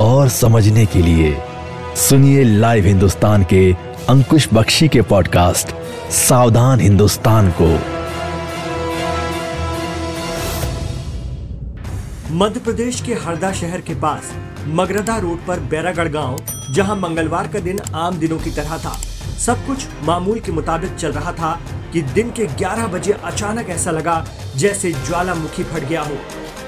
और समझने के लिए सुनिए लाइव हिंदुस्तान के अंकुश बख्शी के पॉडकास्ट सावधान हिंदुस्तान को। मध्य प्रदेश के हरदा शहर के पास मगरदा रोड पर बैरागढ़ गाँव, जहाँ मंगलवार का दिन आम दिनों की तरह था। सब कुछ मामूल के मुताबिक चल रहा था कि दिन के 11 बजे अचानक ऐसा लगा जैसे ज्वालामुखी फट गया हो।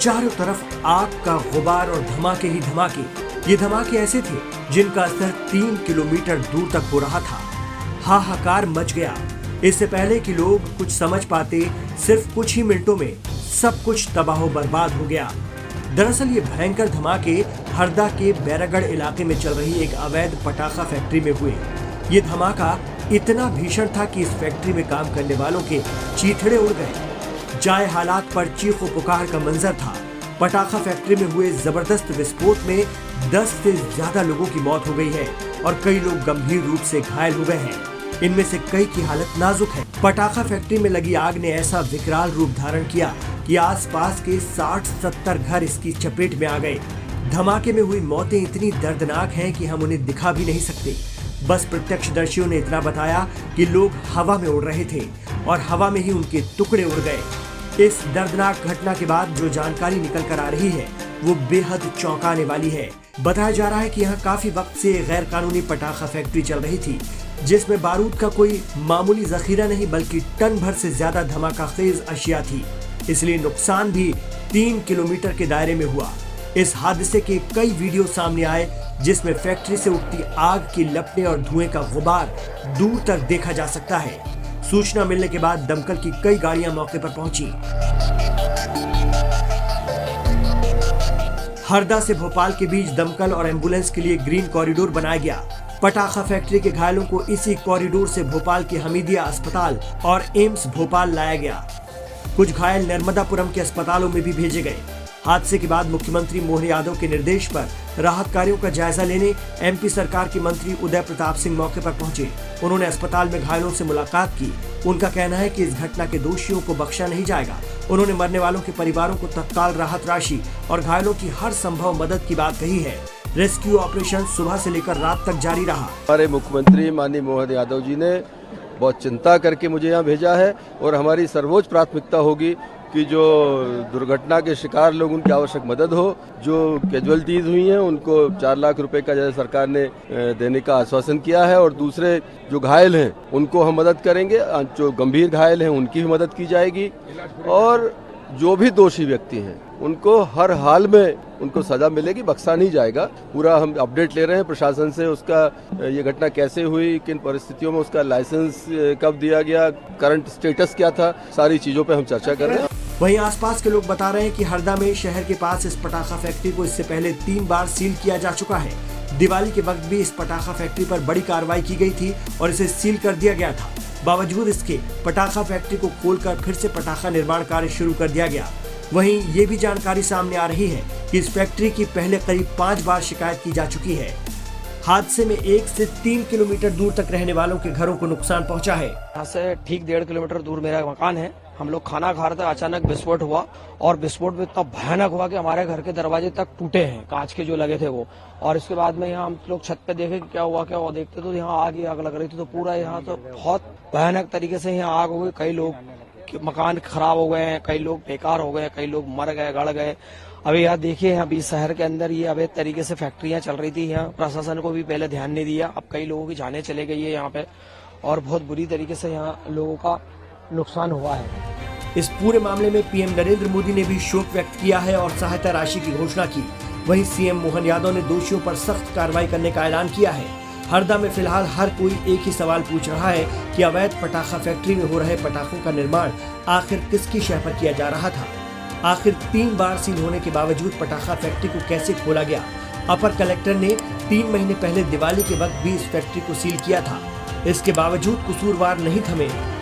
चारों तरफ़ आग का गुबार और धमाके ही धमाके। ये धमाके ऐसे थे जिनका असर तीन किलोमीटर दूर तक हो रहा था। हाहाकार मच गया। इससे पहले कि लोग कुछ समझ पाते, सिर्फ़ कुछ ही मिनटों में सब कुछ तबाह बर्बाद हो गया। दरअसल ये भयंकर धमाके हरदा के बैरागढ़ इलाके में चल रही एक अवैध पटाखा फैक्ट्री में हुए। ये धमाका इतना भीषण था कि इस फैक्ट्री में काम करने वालों के चीथड़े उड़ गए। जाए हालात पर चीखो पुकार का मंजर था। पटाखा फैक्ट्री में हुए ज़बरदस्त विस्फोट में 10 से ज़्यादा लोगों की मौत हो गई है और कई लोग गंभीर रूप से घायल हो गए हैं। इनमें से कई की हालत नाजुक है। पटाखा फैक्ट्री में लगी आग ने ऐसा विकराल रूप धारण किया कि आसपास के 60-70 घर इसकी चपेट में आ गए। धमाके में हुई मौतें इतनी दर्दनाक हैं कि हम उन्हें दिखा भी नहीं सकते। बस प्रत्यक्षदर्शियों ने इतना बताया कि लोग हवा में उड़ रहे थे और हवा में ही उनके टुकड़े उड़ गए। इस दर्दनाक घटना के बाद जो जानकारी निकल कर आ रही है, वो बेहद चौंकाने वाली है। बताया जा रहा है कि यहाँ काफ़ी वक्त से गैर कानूनी पटाखा फैक्ट्री चल रही थी, जिसमें बारूद का कोई मामूली जखीरा नहीं, बल्कि टन भर से ज़्यादा धमाका खेज अशिया थी। इसलिए नुकसान भी तीन किलोमीटर के दायरे में हुआ। इस हादसे के कई वीडियो सामने आए, जिसमें फैक्ट्री से उठती आग की लपटे और धुएँ का गुबार दूर तक देखा जा सकता है। सूचना मिलने के बाद दमकल की कई गाड़ियाँ मौके पर पहुँची। हरदा से भोपाल के बीच दमकल और एंबुलेंस के लिए ग्रीन कॉरिडोर बनाया गया। पटाखा फैक्ट्री के घायलों को इसी कॉरिडोर से भोपाल के हमीदिया अस्पताल और एम्स भोपाल लाया गया। कुछ घायल नर्मदापुरम के अस्पतालों में भी भेजे गए। हादसे के बाद मुख्यमंत्री मोहन यादव के निर्देश पर राहत कार्यों का जायजा लेने एमपी सरकार के मंत्री उदय प्रताप सिंह मौके पर पहुँचे। उन्होंने अस्पताल में घायलों से मुलाकात की। उनका कहना है कि इस घटना के दोषियों को बख्शा नहीं जाएगा। उन्होंने मरने वालों के परिवारों को तत्काल राहत राशि और घायलों की हर संभव मदद की बात कही है। रेस्क्यू ऑपरेशन सुबह से लेकर रात तक जारी रहा। हमारे मुख्यमंत्री माननीय मोहन यादव जी ने बहुत चिंता करके मुझे यहाँ भेजा है और हमारी सर्वोच्च प्राथमिकता होगी कि जो दुर्घटना के शिकार लोग, उनकी आवश्यक मदद हो। जो कैजुअलिटीज हुई हैं, उनको चार लाख रुपए का जैसे सरकार ने देने का आश्वासन किया है और दूसरे जो घायल हैं, उनको हम मदद करेंगे। जो गंभीर घायल हैं, उनकी भी मदद की जाएगी। और जो भी दोषी व्यक्ति हैं, उनको हर हाल में उनको सजा मिलेगी, बक्सा नहीं जाएगा। पूरा हम अपडेट ले रहे हैं, प्रशासन से उसका ये घटना कैसे हुई, किन परिस्थितियों में उसका लाइसेंस कब दिया गया करंट स्टेटस क्या था, सारी चीज़ों पे हम चर्चा कर रहे हैं। वहीं आसपास के लोग बता रहे हैं कि हरदा में शहर के पास इस पटाखा फैक्ट्री को इससे पहले तीन बार सील किया जा चुका है। दिवाली के वक्त भी इस पटाखा फैक्ट्री पर बड़ी कार्रवाई की गई थी और इसे सील कर दिया गया था। बावजूद इसके, पटाखा फैक्ट्री को खोलकर फिर से पटाखा निर्माण कार्य शुरू कर दिया गया। वहीं ये भी जानकारी सामने आ रही है कि इस फैक्ट्री की पहले करीब पाँच बार शिकायत की जा चुकी है। हादसे में एक से तीन किलोमीटर दूर तक रहने वालों के घरों को नुकसान पहुँचा है। यहाँ से ठीक डेढ़ किलोमीटर दूर मेरा मकान है। हम लोग खाना खा रहे थे, अचानक विस्फोट हुआ और विस्फोट में इतना भयानक हुआ कि हमारे घर के दरवाजे तक टूटे हैं, कांच के जो लगे थे वो। और इसके बाद में यहाँ हम लोग छत पे देखे क्या हुआ क्या हुआ, देखते तो यहाँ आग ही आग लग रही थी तो पूरा यहाँ तो बहुत भयानक तरीके से यहाँ आग हो गई। कई लोग मकान खराब हो गए हैं, कई लोग बेकार हो गए, कई लोग मर गए, गड़ गए। अभी यहाँ देखिए अभी शहर के अंदर ये अवैध तरीके से फैक्ट्रियाँ चल रही थी। यहाँ प्रशासन को भी पहले ध्यान नहीं दिया। अब कई लोगों की जाने चले गई है यहाँ पे और बहुत बुरी तरीके से यहाँ लोगों का नुकसान हुआ है। इस पूरे मामले में पीएम नरेंद्र मोदी ने भी शोक व्यक्त किया है और सहायता राशि की घोषणा की। वहीं सीएम मोहन यादव ने दोषियों पर सख्त कार्रवाई करने का ऐलान किया है। हरदा में फ़िलहाल हर कोई एक ही सवाल पूछ रहा है कि अवैध पटाखा फैक्ट्री में हो रहे पटाखों का निर्माण आखिर किसकी शह पर किया जा रहा था? आखिर तीन बार सील होने के बावजूद पटाखा फैक्ट्री को कैसे खोला गया? अपर कलेक्टर ने तीन महीने पहले दिवाली के वक्त भी इस फैक्ट्री को सील किया था। इसके बावजूद कसूरवार नहीं थमे।